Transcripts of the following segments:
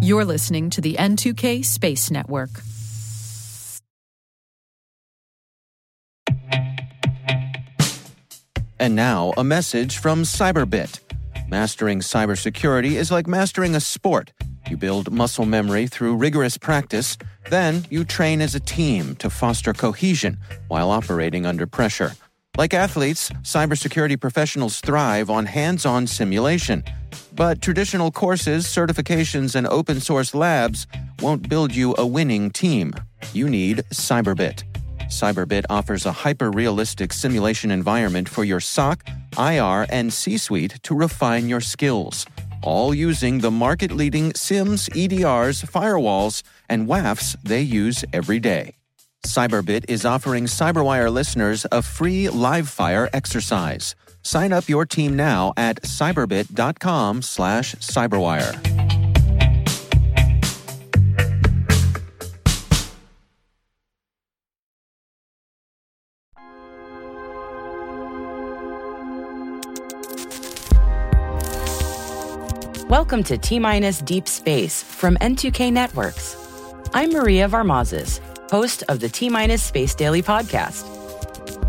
You're listening to the N2K Space Network. And now, a message from Cyberbit. Mastering cybersecurity is like mastering a sport. You build muscle memory through rigorous practice, then you train as a team to foster cohesion while operating under pressure. Like athletes, cybersecurity professionals thrive on hands on simulation. But traditional courses, certifications, and open source labs won't build you a winning team. You need Cyberbit. Cyberbit offers a hyper realistic simulation environment for your SOC, IR, and C suite to refine your skills, all using the market leading SIEMs, EDRs, firewalls, and WAFs they use every day. Cyberbit is offering Cyberwire listeners a free live fire exercise. Sign up your team now at cyberbit.com slash cyberwire. Welcome to T Minus Deep Space from N2K Networks. I'm Maria Varmazes host of the T Minus Space Daily podcast.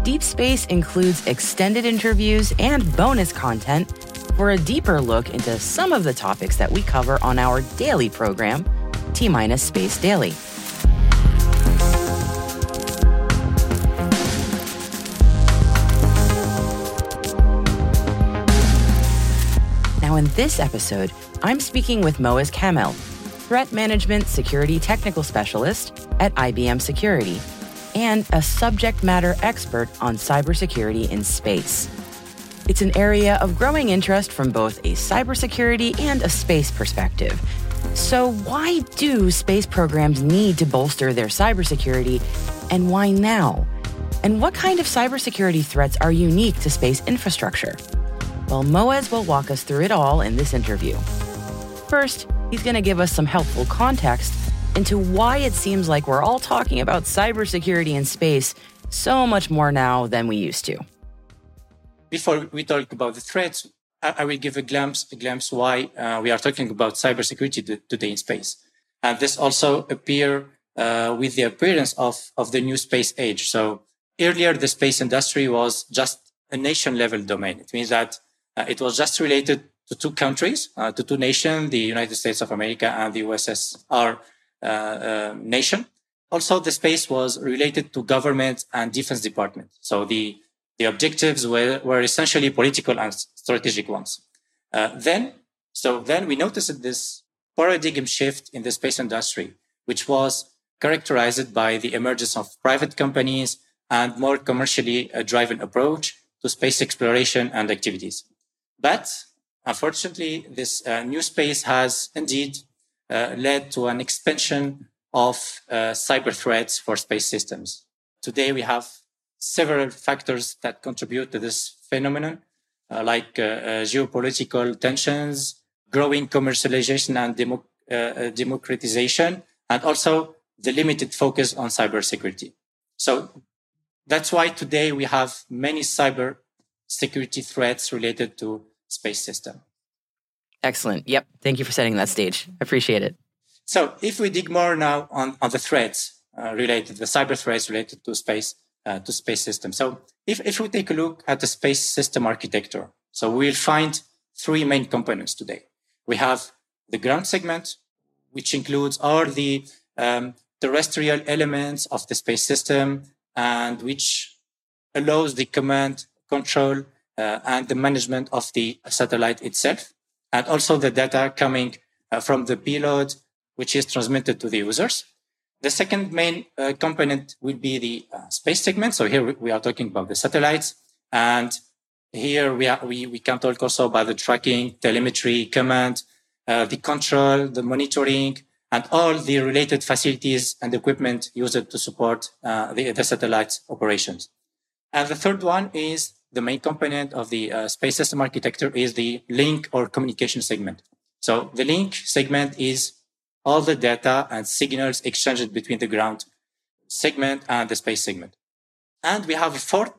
Deep Space includes extended interviews and bonus content for a deeper look into some of the topics that we cover on our daily program, T Minus Space Daily. Now, in this episode, I'm speaking with Moez Kamel, Threat Management Security Technical Specialist at IBM Security, and a subject matter expert on cybersecurity in space. It's an area of growing interest from both a cybersecurity and a space perspective. So, why do space programs need to bolster their cybersecurity, and why now? And what kind of cybersecurity threats are unique to space infrastructure? Well, Moez will walk us through it all in this interview. First, he's going to give us some helpful context into why it seems like we're all talking about cybersecurity in space so much more now than we used to. Before we talk about the threats, I, will give a glimpse, a glimpse why uh, we are talking about cybersecurity today in space. And this also appear uh, with the appearance of, of the new space age. So earlier, the space industry was just a nation level domain. It means that uh, it was just related to two countries, uh, to two nations, the United States of America and the USSR nation. Also, the space was related to government and defense department. So the, the objectives were, were essentially political and strategic ones. Uh, then, so then we noticed this paradigm shift in the space industry, which was characterized by the emergence of private companies and more commercially driven approach to space exploration and activities. But Unfortunately, this uh, new space has indeed uh, led to an expansion of uh, cyber threats for space systems. Today, we have several factors that contribute to this phenomenon, uh, like uh, uh, geopolitical tensions, growing commercialization and demo- democratization, and also the limited focus on cybersecurity. So that's why today we have many cyber security threats related to space system. Excellent. Yep. Thank you for setting that stage. I appreciate it. So if we dig more now on, on the threats uh, related, the cyber threats related to space, uh, to space systems. So if, if we take a look at the space system architecture, so we'll find three main components today. We have the ground segment, which includes all the um, terrestrial elements of the space system and which allows the command, control, uh, and the management of the satellite itself, and also the data coming uh, from the payload, which is transmitted to the users. The second main uh, component will be the uh, space segment. So here we are talking about the satellites, and here we are, we, we can talk also about the tracking, telemetry, command, uh, the control, the monitoring, and all the related facilities and equipment used to support uh, the, the satellite operations. And the third one is the main component of the uh, space system architecture is the link or communication segment. So the link segment is all the data and signals exchanged between the ground segment and the space segment. And we have a fourth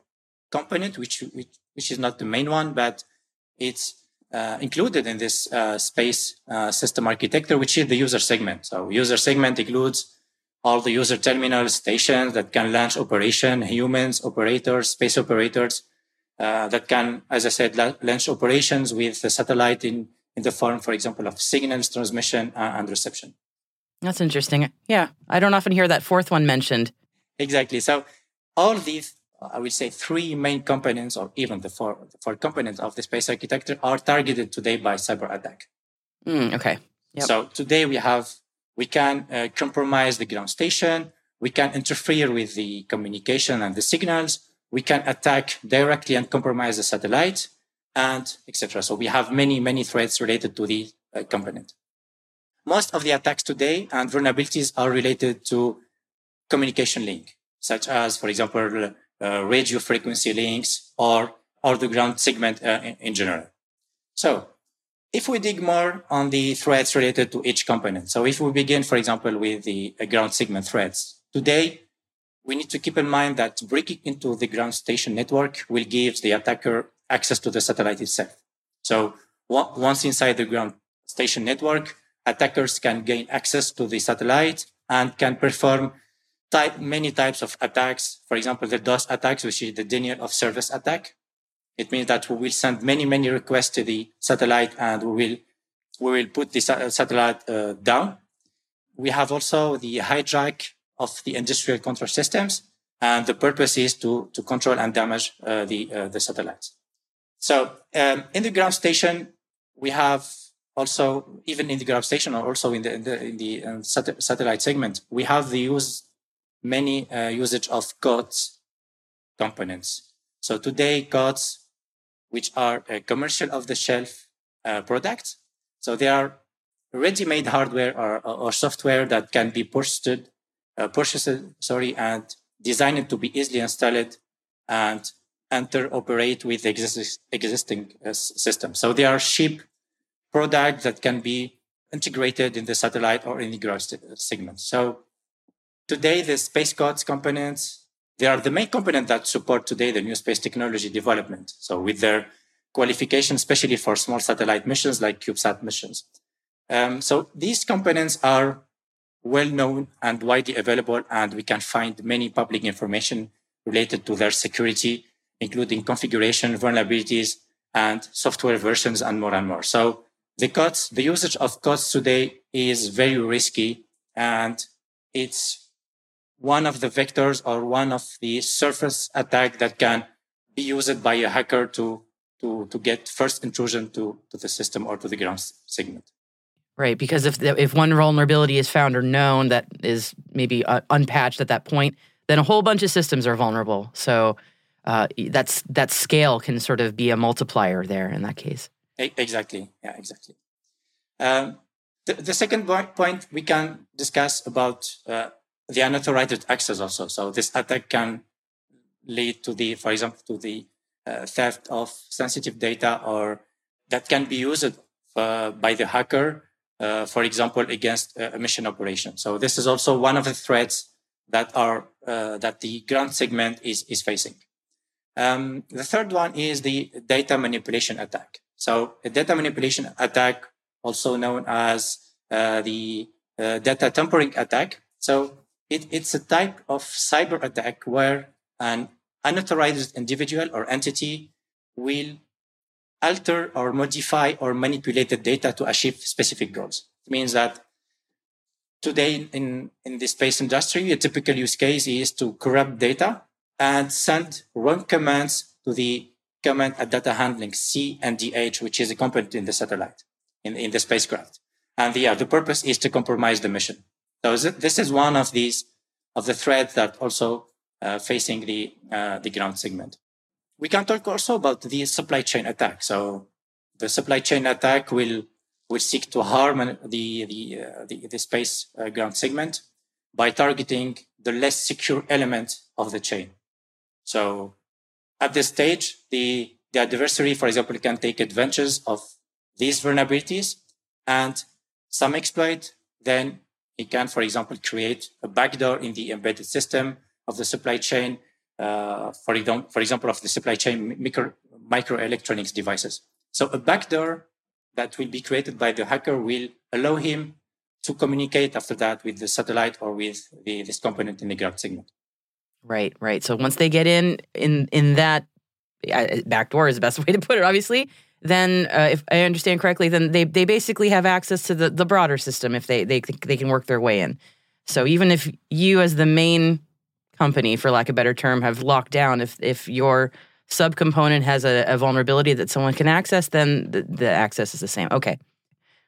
component, which, which, which is not the main one, but it's uh, included in this uh, space uh, system architecture, which is the user segment. So user segment includes all the user terminal stations that can launch operation, humans, operators, space operators uh, that can, as I said, launch operations with the satellite in, in the form, for example, of signals transmission uh, and reception. That's interesting. Yeah, I don't often hear that fourth one mentioned. Exactly. So all these I will say three main components, or even the four, the four components of the space architecture are targeted today by cyber attack. Mm, okay. Yep. So today we have, we can uh, compromise the ground station. We can interfere with the communication and the signals. We can attack directly and compromise the satellite and etc. So we have many, many threats related to the uh, component. Most of the attacks today and vulnerabilities are related to communication link, such as, for example, uh, radio frequency links or, or the ground segment uh, in, in, general. So if we dig more on the threats related to each component, so if we begin, for example, with the uh, ground segment threats, today we need to keep in mind that breaking into the ground station network will give the attacker access to the satellite itself. So once inside the ground station network, attackers can gain access to the satellite and can perform type, many types of attacks. For example, the DOS attacks, which is the denial of service attack. It means that we will send many, many requests to the satellite and we will, we will put the satellite uh, down. We have also the hijack of the industrial control systems. And the purpose is to, to control and damage uh, the, uh, the satellites. So um, in the ground station, we have also, even in the ground station or also in the, in the, in the um, sat- satellite segment, we have the use many uh, usage of COTS components. So today, COTS, which are commercial of the shelf uh, products, so they are ready-made hardware or, or, software that can be purchased, uh, purchased, sorry, and designed it to be easily installed and enter operate with existing existing uh, system. So they are cheap products that can be integrated in the satellite or in the ground segment. So today the space components, they are the main component that support today the new space technology development. So with their qualification, especially for small satellite missions like CubeSat missions. Um, so these components are well known and widely available, and we can find many public information related to their security, including configuration, vulnerabilities, and software versions, and more and more. So the COTS, the usage of COTS today is very risky, and it's one of the vectors or one of the surface attack that can be used by a hacker to to to get first intrusion to to the system or to the ground segment. Right, because if if one vulnerability is found or known that is maybe uh, unpatched at that point, then a whole bunch of systems are vulnerable. So uh, that's that scale can sort of be a multiplier there in that case. Exactly. Yeah. Exactly. Um, the, the second point we can discuss about uh, the unauthorized access also. So this attack can lead to the, for example, to the uh, theft of sensitive data or that can be used uh, by the hacker, uh, for example, against a mission operation. So this is also one of the threats that are, uh, that the ground segment is, is facing. Um, the third one is the data manipulation attack. So a data manipulation attack, also known as uh, the uh, data tampering attack. So it, it's a type of cyber attack where an unauthorized individual or entity will alter or modify or manipulate the data to achieve specific goals. It means that today in, in the space industry, a typical use case is to corrupt data and send wrong commands to the command at data handling C and DH, which is a component in the satellite, in, in the spacecraft. And yeah, the purpose is to compromise the mission. So this is one of these of the threats that also uh, facing the uh, the ground segment. We can talk also about the supply chain attack. So the supply chain attack will will seek to harm the the uh, the, the, space uh, ground segment by targeting the less secure element of the chain. So at this stage, the the adversary, for example, can take advantage of these vulnerabilities and some exploit then it can, for example, create a backdoor in the embedded system of the supply chain, uh, for, example, for example, of the supply chain micro, microelectronics devices. So a backdoor that will be created by the hacker will allow him to communicate after that with the satellite or with the, this component in the ground segment. Right, right. So once they get in in in that backdoor is the best way to put it, obviously. Then, uh, if I understand correctly, then they, they basically have access to the, the broader system if they, they they can work their way in. So even if you, as the main company, for lack of a better term, have locked down, if if your subcomponent has a, a vulnerability that someone can access, then the, the access is the same. Okay.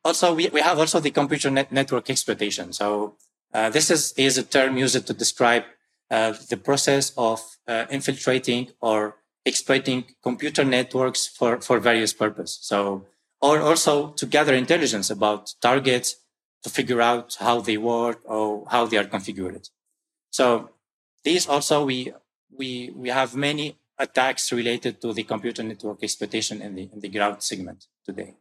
Also, we, we have also the computer net network exploitation. So uh, this is, is a term used to describe uh, the process of uh, infiltrating or exploiting computer networks for, for various purposes. So, or also to gather intelligence about targets to figure out how they work or how they are configured. So these also we, we, we have many attacks related to the computer network exploitation in the, in the cloud segment today.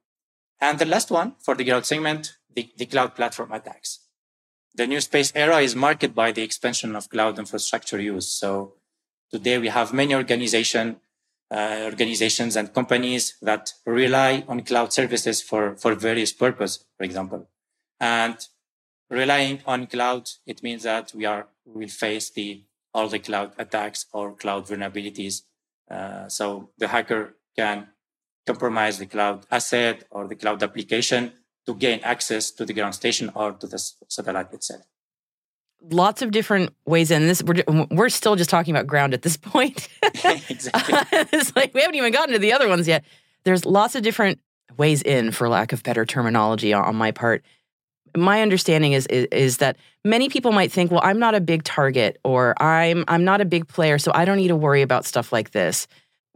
And the last one for the cloud segment, the, the cloud platform attacks. The new space era is marked by the expansion of cloud infrastructure use. So today we have many organization, uh, organizations and companies that rely on cloud services for, for various purposes, for example. And relying on cloud, it means that we are, will face the, all the cloud attacks or cloud vulnerabilities. Uh, so the hacker can compromise the cloud asset or the cloud application to gain access to the ground station or to the satellite itself. Lots of different ways in this. We're, we're still just talking about ground at this point. exactly. it's like we haven't even gotten to the other ones yet. There's lots of different ways in, for lack of better terminology on my part. My understanding is, is, is that many people might think, well, I'm not a big target or I'm I'm not a big player, so I don't need to worry about stuff like this.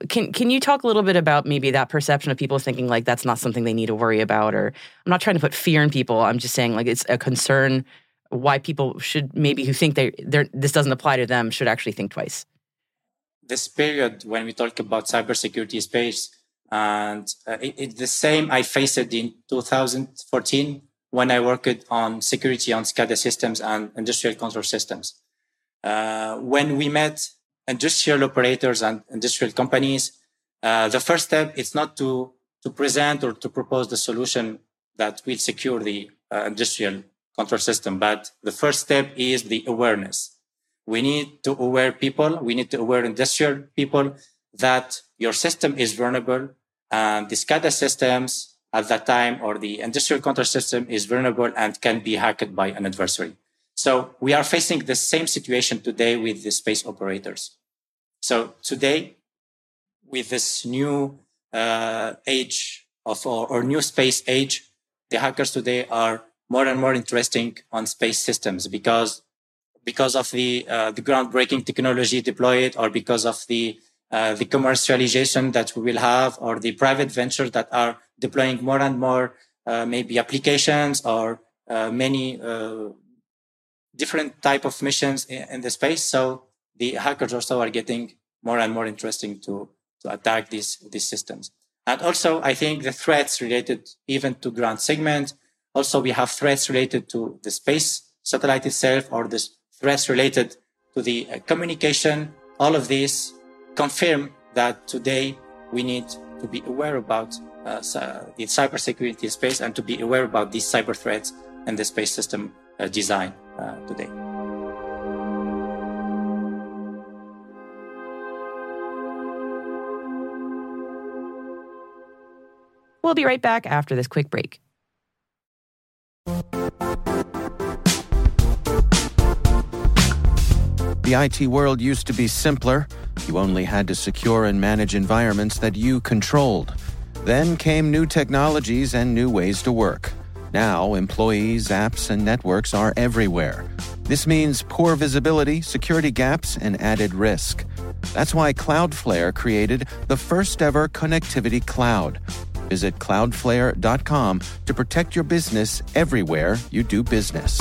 Can can you talk a little bit about maybe that perception of people thinking like that's not something they need to worry about or I'm not trying to put fear in people. I'm just saying like it's a concern why people should maybe who think they they this doesn't apply to them should actually think twice. This period when we talk about cybersecurity space and uh, it, it's the same I faced it in 2014 when I worked on security on SCADA systems and industrial control systems. Uh, when we met industrial operators and industrial companies, uh, the first step is not to, to present or to propose the solution that will secure the uh, industrial control system, but the first step is the awareness. We need to aware people, we need to aware industrial people that your system is vulnerable and the SCADA systems at that time or the industrial control system is vulnerable and can be hacked by an adversary. So we are facing the same situation today with the space operators. So today, with this new uh, age of or, or, new space age, the hackers today are more and more interesting on space systems because because of the uh, the groundbreaking technology deployed or because of the uh, the commercialization that we will have or the private ventures that are deploying more and more uh, maybe applications or uh, many uh, different type of missions in, in the space. So the hackers also are getting more and more interesting to, to attack these, these systems. And also, I think the threats related even to ground segment. Also, we have threats related to the space satellite itself or the threats related to the uh, communication. All of these confirm that today we need to be aware about uh, the cybersecurity space and to be aware about these cyber threats and the space system uh, design uh, today. We'll be right back after this quick break. The IT world used to be simpler. You only had to secure and manage environments that you controlled. Then came new technologies and new ways to work. Now, employees, apps, and networks are everywhere. This means poor visibility, security gaps, and added risk. That's why Cloudflare created the first ever connectivity cloud. Visit cloudflare.com to protect your business everywhere you do business.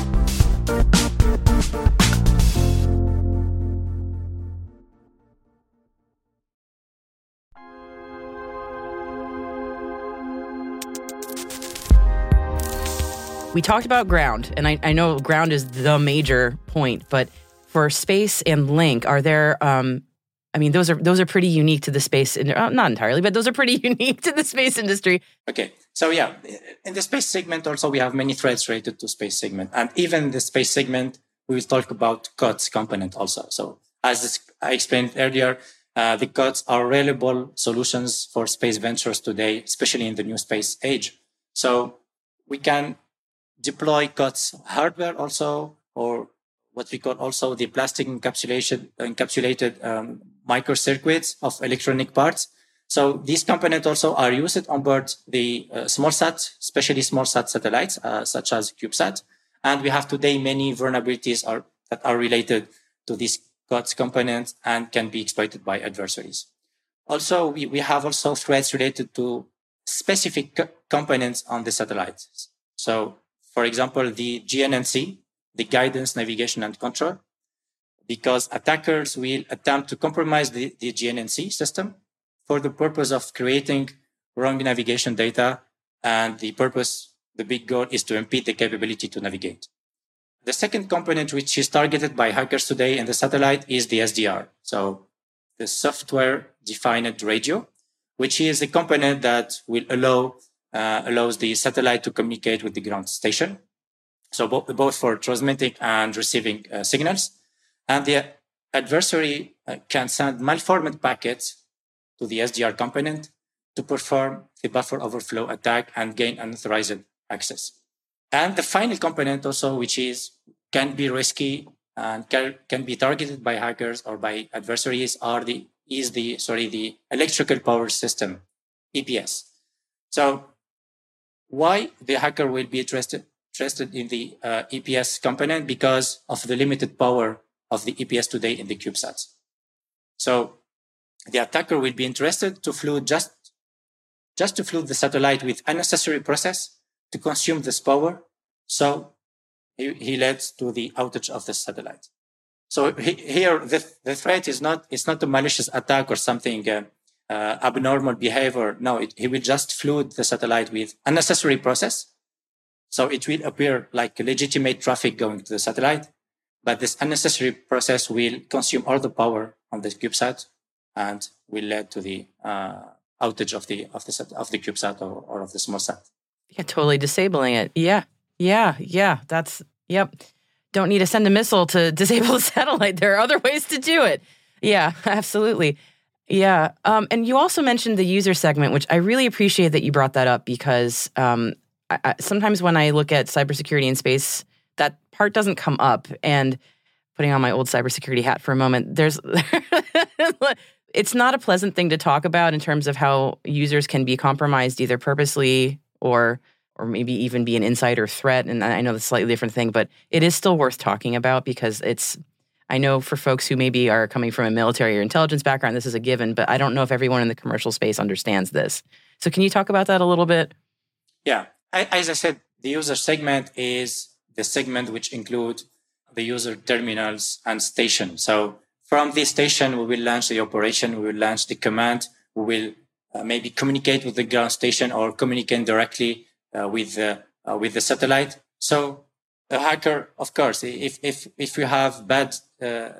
We talked about ground, and I, I know ground is the major point, but for space and link, are there um, I mean, those are those are pretty unique to the space, in, uh, not entirely, but those are pretty unique to the space industry. Okay, so yeah, in the space segment also we have many threads related to space segment, and even the space segment we will talk about COTS component also. So as I explained earlier, uh, the COTS are reliable solutions for space ventures today, especially in the new space age. So we can deploy COTS hardware also, or what we call also the plastic encapsulation, encapsulated um, microcircuits of electronic parts. So these components also are used on board the uh, small sat, especially small sat satellites, uh, such as CubeSat. And we have today many vulnerabilities are, that are related to these COTS components and can be exploited by adversaries. Also, we, we have also threats related to specific co- components on the satellites. So, for example, the GN&C, the guidance, navigation, and control, because attackers will attempt to compromise the, the GN&C system for the purpose of creating wrong navigation data. And the purpose, the big goal is to impede the capability to navigate. The second component, which is targeted by hackers today in the satellite, is the SDR. So the software defined radio, which is a component that will allow uh, allows the satellite to communicate with the ground station. So bo- both for transmitting and receiving uh, signals. And the adversary uh, can send malformed packets to the SDR component to perform the buffer overflow attack and gain unauthorized access. And the final component also, which is can be risky and can, can be targeted by hackers or by adversaries are the is the sorry the electrical power system EPS. So why the hacker will be interested interested in the uh, EPS component because of the limited power of the EPS today in the CubeSats. So the attacker will be interested to flood just, just to flood the satellite with unnecessary process to consume this power. So he, he led to the outage of the satellite. So he, here the, the threat is not, it's not a malicious attack or something uh, uh, abnormal behavior. No, it, he will just flood the satellite with unnecessary process. So it will appear like legitimate traffic going to the satellite but this unnecessary process will consume all the power on the CubeSat and will lead to the uh, outage of the of the of the CubeSat or, or of the small sat. Yeah, totally disabling it. Yeah, yeah, yeah. That's yep. Don't need to send a missile to disable the satellite. There are other ways to do it. Yeah, absolutely. Yeah. Um, and you also mentioned the user segment, which I really appreciate that you brought that up because um, I, I, sometimes when I look at cybersecurity in space that part doesn't come up. And putting on my old cybersecurity hat for a moment, there's it's not a pleasant thing to talk about in terms of how users can be compromised either purposely or or maybe even be an insider threat. And I know that's a slightly different thing, but it is still worth talking about because it's I know for folks who maybe are coming from a military or intelligence background, this is a given, but I don't know if everyone in the commercial space understands this. So, can you talk about that a little bit? Yeah. I, as I said, the user segment is the segment which include the user terminals and station. So from this station, we will launch the operation, we will launch the command, we will uh, maybe communicate with the ground station or communicate directly uh, with the uh, with the satellite. So a hacker, of course, if if if you have bad uh,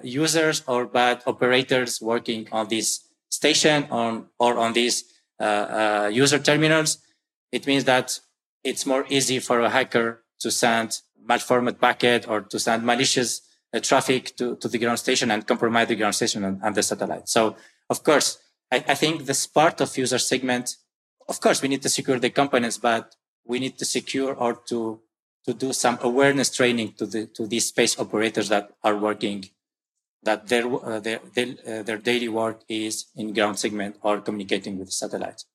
users or bad operators working on this station on or on these uh, uh, user terminals, it means that it's more easy for a hacker to send malformed packet or to send malicious uh, traffic to, to the ground station and compromise the ground station and, and the satellite. So, of course, I, I, think this part of user segment, of course, we need to secure the components, but we need to secure or to to do some awareness training to the to these space operators that are working that their uh, their their, uh, their, daily work is in ground segment or communicating with satellites.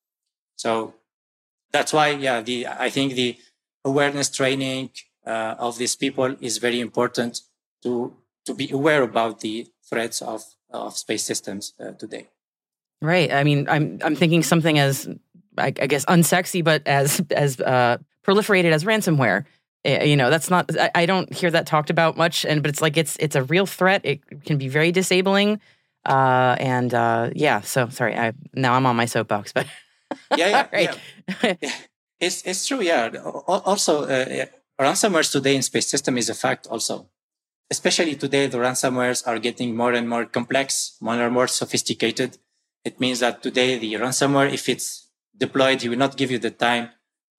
So that's why, yeah, the I think the awareness training uh, of these people is very important to to be aware about the threats of of space systems uh, today. Right. I mean, I'm I'm thinking something as I, I guess unsexy, but as as uh, proliferated as ransomware. Eh, you know, that's not. I, don't hear that talked about much, and but it's like it's it's a real threat. It can be very disabling, uh, and uh, yeah. So sorry, I now I'm on my soapbox, but yeah, yeah, right. yeah. It's it's true. Yeah. Also, uh, ransomware today in space system is a fact. Also, especially today, the ransomwares are getting more and more complex, more and more sophisticated. It means that today the ransomware, if it's deployed, he will not give you the time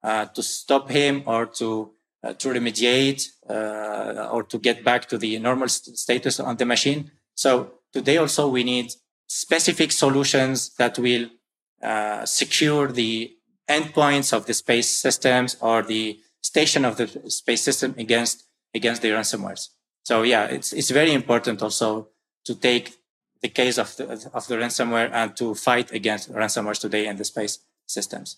uh, to stop him or to to remediate uh, or to get back to the normal st- status on the machine. So today also we need specific solutions that will uh, secure the endpoints of the space systems or the station of the space system against against the ransomwares. So yeah, it's it's very important also to take the case of the of the ransomware and to fight against ransomwares today in the space systems.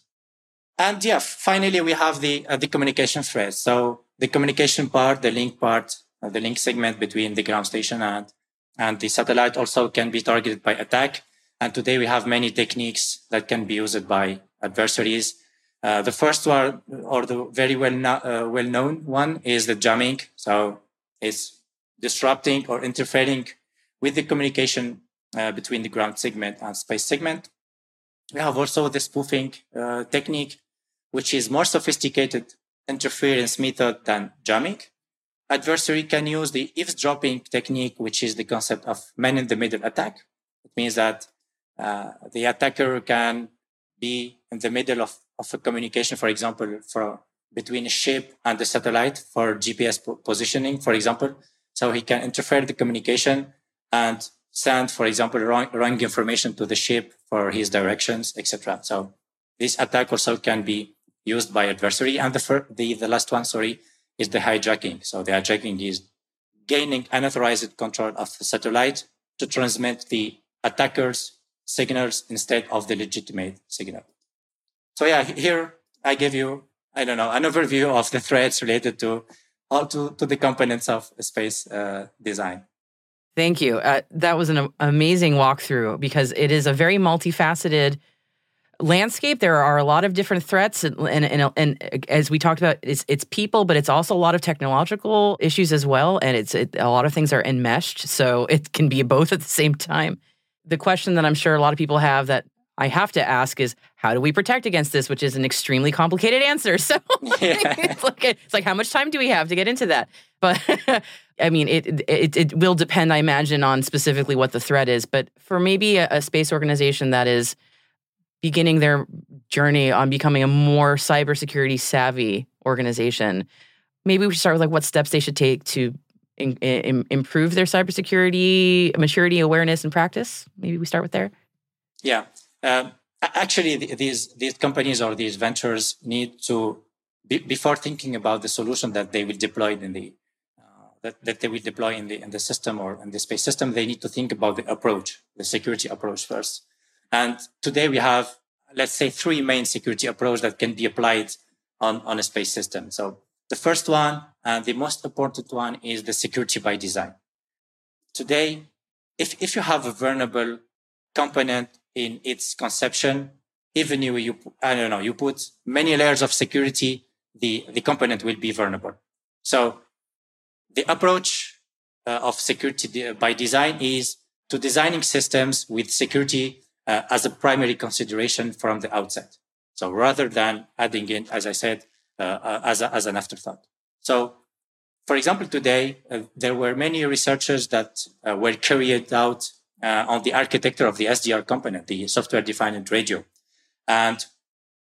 And yeah, finally we have the uh, the communication thread. So the communication part, the link part, uh, the link segment between the ground station and and the satellite also can be targeted by attack. And today we have many techniques that can be used by adversaries. Uh, the first one, or the very well no- uh, well known one, is the jamming. So it's disrupting or interfering with the communication uh, between the ground segment and space segment. We have also the spoofing uh, technique, which is more sophisticated interference method than jamming. Adversary can use the eavesdropping technique, which is the concept of man in the middle attack. It means that uh, the attacker can be in the middle of, of a communication, for example, for between a ship and the satellite for GPS po- positioning, for example. So he can interfere the communication and send, for example, wrong, wrong information to the ship for his directions, etc. So this attack also can be used by adversary. And the, fir- the, the last one, sorry, is the hijacking. So the hijacking is gaining unauthorized control of the satellite to transmit the attacker's signals instead of the legitimate signal. So yeah, here I give you, I don't know, an overview of the threats related to all to, to the components of space uh, design. Thank you. Uh, that was an amazing walkthrough because it is a very multifaceted landscape. There are a lot of different threats, and, and, and, and as we talked about, it's, it's people, but it's also a lot of technological issues as well. And it's it, a lot of things are enmeshed, so it can be both at the same time. The question that I'm sure a lot of people have that I have to ask is how do we protect against this, which is an extremely complicated answer. So yeah. it's, like, it's like how much time do we have to get into that? But I mean, it, it it will depend, I imagine, on specifically what the threat is. But for maybe a, a space organization that is beginning their journey on becoming a more cybersecurity savvy organization, maybe we should start with like what steps they should take to in, in, improve their cybersecurity maturity, awareness, and practice. Maybe we start with there. Yeah. Um, actually, these these companies or these ventures need to be, before thinking about the solution that they will deploy in the uh, that, that they will deploy in the in the system or in the space system. They need to think about the approach, the security approach first. And today we have, let's say, three main security approach that can be applied on on a space system. So the first one and the most important one is the security by design. Today, if if you have a vulnerable component in its conception, even you, you, I don't know, you put many layers of security, the, the component will be vulnerable. So the approach uh, of security by design is to designing systems with security uh, as a primary consideration from the outset. So rather than adding in, as I said, uh, as, a, as an afterthought. So for example, today, uh, there were many researchers that uh, were carried out uh, on the architecture of the SDR component, the software defined radio. And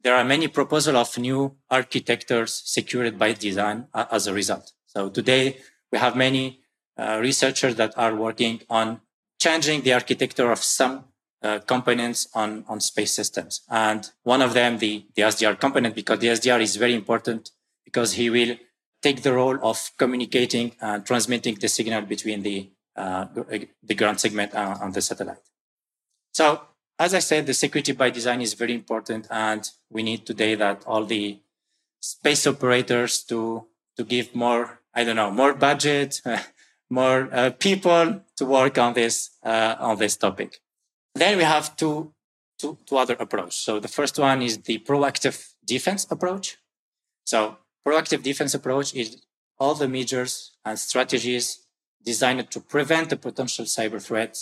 there are many proposals of new architectures secured by design uh, as a result. So today we have many researchers that are working on changing the architecture of some uh, components on, on space systems. And one of them, the, the SDR component, because the SDR is very important because he will take the role of communicating and transmitting the signal between the uh, the ground segment and, on the satellite. So, as I said, the security by design is very important, and we need today that all the space operators to to give more, I don't know, more budget, more uh, people to work on this uh, on this topic. Then we have two, two, two other approaches. So the first one is the proactive defense approach. So proactive defense approach is all the measures and strategies designed to prevent a potential cyber threat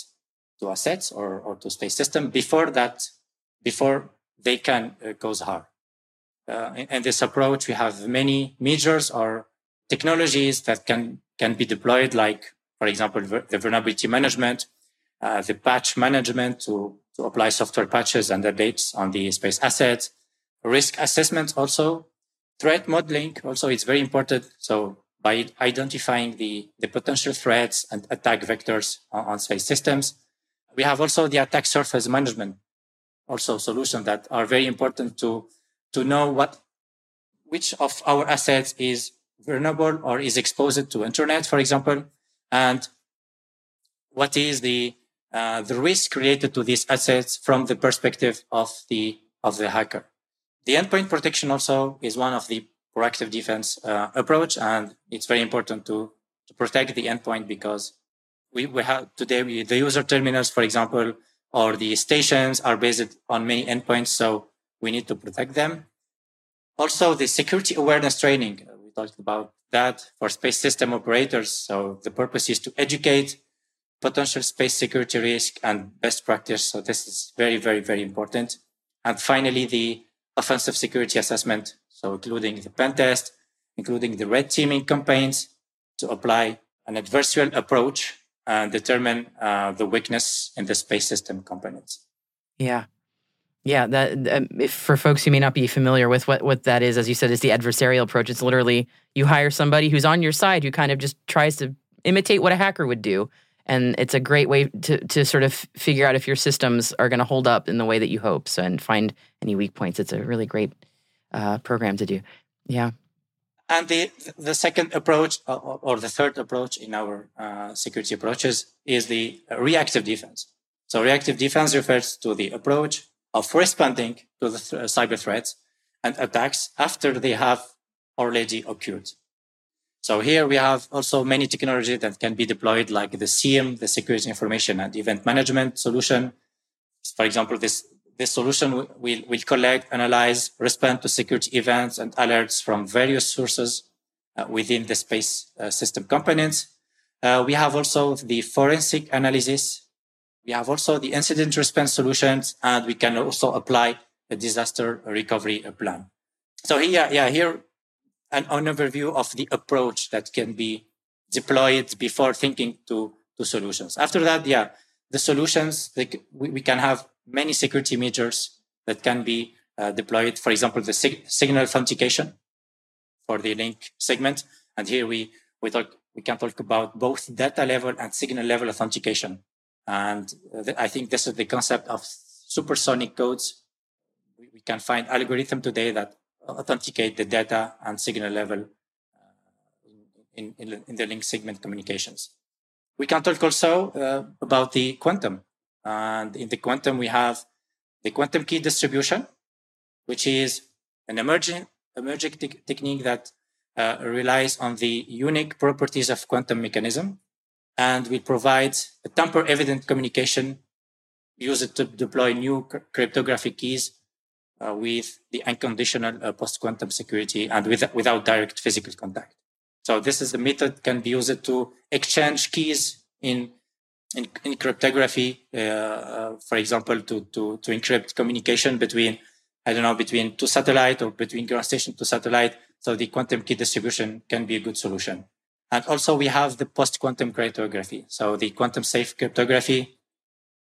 to assets or, or to space system before that, before they can uh, cause harm. Uh, in, in, this approach, we have many measures or technologies that can, can be deployed, like, for example, the vulnerability management, uh, the patch management to, to apply software patches and updates on the space assets, risk assessment also, threat modeling also it's very important. So by identifying the, the potential threats and attack vectors on, on space systems, we have also the attack surface management, also solutions that are very important to, to know what, which of our assets is vulnerable or is exposed to internet, for example, and what is the uh, the risk related to these assets from the perspective of the of the hacker. The endpoint protection also is one of the proactive defense uh, approach, and it's very important to to protect the endpoint because we, we have today we, the user terminals, for example, or the stations are based on many endpoints, so we need to protect them. Also, the security awareness training we talked about that for space system operators. So the purpose is to educate potential space security risk and best practice. So this is very, very, very important. And finally, the offensive security assessment. So including the pen test, including the red teaming campaigns to apply an adversarial approach and determine uh, the weakness in the space system components. Yeah. Yeah, that um, if for folks who may not be familiar with what what that is, as you said, is the adversarial approach. It's literally you hire somebody who's on your side who kind of just tries to imitate what a hacker would do, and it's a great way to to sort of figure out if your systems are going to hold up in the way that you hope so, and find any weak points. It's a really great uh, program to do. Yeah. And the the second approach or the third approach in our uh, security approaches is the reactive defense. So reactive defense refers to the approach of responding to the th- cyber threats and attacks after they have already occurred so here we have also many technologies that can be deployed, like the SIEM, the Security Information and Event Management solution. For example, this, this solution will, will collect, analyze, respond to security events and alerts from various sources uh, within the space uh, system components. Uh, we have also the forensic analysis. We have also the incident response solutions, and we can also apply a disaster recovery plan. So here, yeah, here an, overview of the approach that can be deployed before thinking to, to solutions. After that, yeah, the solutions, we, we can have many security measures that can be uh, deployed. For example, the sig- signal authentication for the link segment. And here we, we talk, we can talk about both data level and signal level authentication. And uh, th- I think this is the concept of supersonic codes. We, we can find algorithm today that authenticate the data and signal level uh, in, in, in, the link segment communications. We can talk also uh, about the quantum. And in the quantum, we have the quantum key distribution, which is an emerging, emerging te- technique that uh, relies on the unique properties of quantum mechanism and will provide a tamper evident communication used to deploy new cryptographic keys uh, with the unconditional uh, post-quantum security and with, without direct physical contact. So this is the method can be used to exchange keys in in, in cryptography, uh, uh, for example, to, to to encrypt communication between I don't know between two satellite or between ground station to satellite. So the quantum key distribution can be a good solution. And also we have the post-quantum cryptography. So the quantum safe cryptography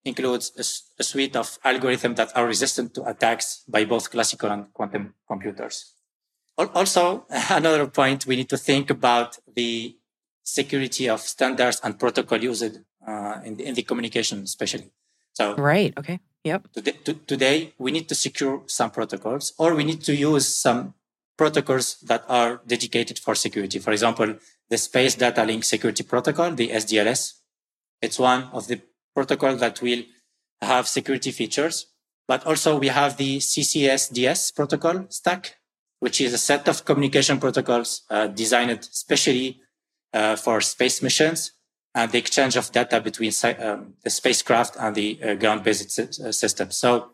includes a, a, suite of algorithms that are resistant to attacks by both classical and quantum computers. Also, another point, we need to think about the security of standards and protocol used uh, in, the, in the communication, especially. So, right, okay, yep. Today, to, today, we need to secure some protocols, or we need to use some protocols that are dedicated for security. For example, the Space Data Link Security Protocol, the SDLS, It's one of the protocol that will have security features. But also we have the CCSDS protocol stack, which is a set of communication protocols uh, designed specially uh, for space missions and the exchange of data between um, the spacecraft and the uh, ground-based uh, system. So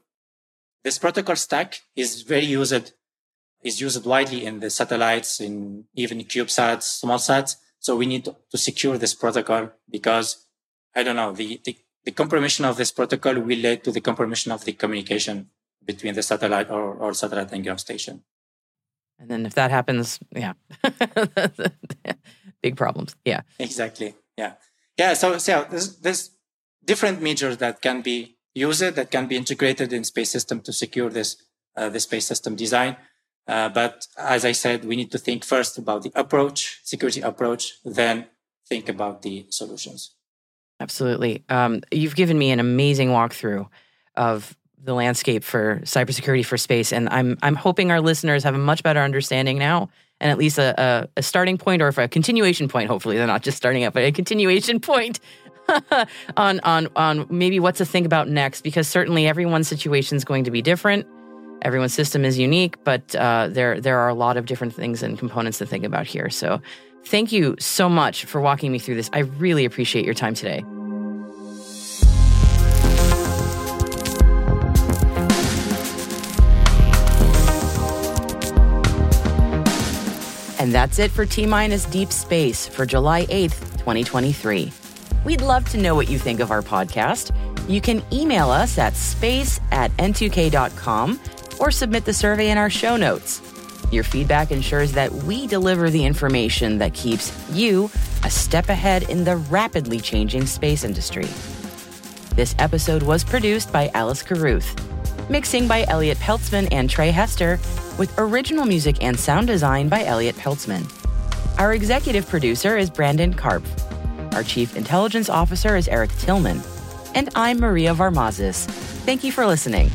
this protocol stack is very used, is used widely in the satellites, in even CubeSats, small sats. So we need to, to secure this protocol because I don't know, the, the, the compromission of this protocol will lead to the compromission of the communication between the satellite or, or satellite and ground station. And then if that happens, yeah, big problems. Yeah. Exactly. Yeah. Yeah. So, so there's, there's different measures that can be used that can be integrated in space system to secure this, uh, the space system design. Uh, but as I said, we need to think first about the approach, security approach, then think about the solutions. Absolutely. Um, you've given me an amazing walkthrough of the landscape for cybersecurity for space, and I'm I'm hoping our listeners have a much better understanding now, and at least a, a, a starting point or a continuation point. Hopefully, they're not just starting out, but a continuation point on on on maybe what to think about next, because certainly everyone's situation is going to be different. Everyone's system is unique, but uh, there there are a lot of different things and components to think about here. So Thank you so much for walking me through this. I really appreciate your time today. And that's it for T Minus Deep Space for July 8th, 2023. We'd love to know what you think of our podcast. You can email us at space at n2k.com or submit the survey in our show notes. Your feedback ensures that we deliver the information that keeps you a step ahead in the rapidly changing space industry. This episode was produced by Alice Carruth, mixing by Elliot Peltzman and Trey Hester, with original music and sound design by Elliot Peltzman. Our executive producer is Brandon Karpf. Our chief intelligence officer is Eric Tillman. And I'm Maria Varmazis. Thank you for listening.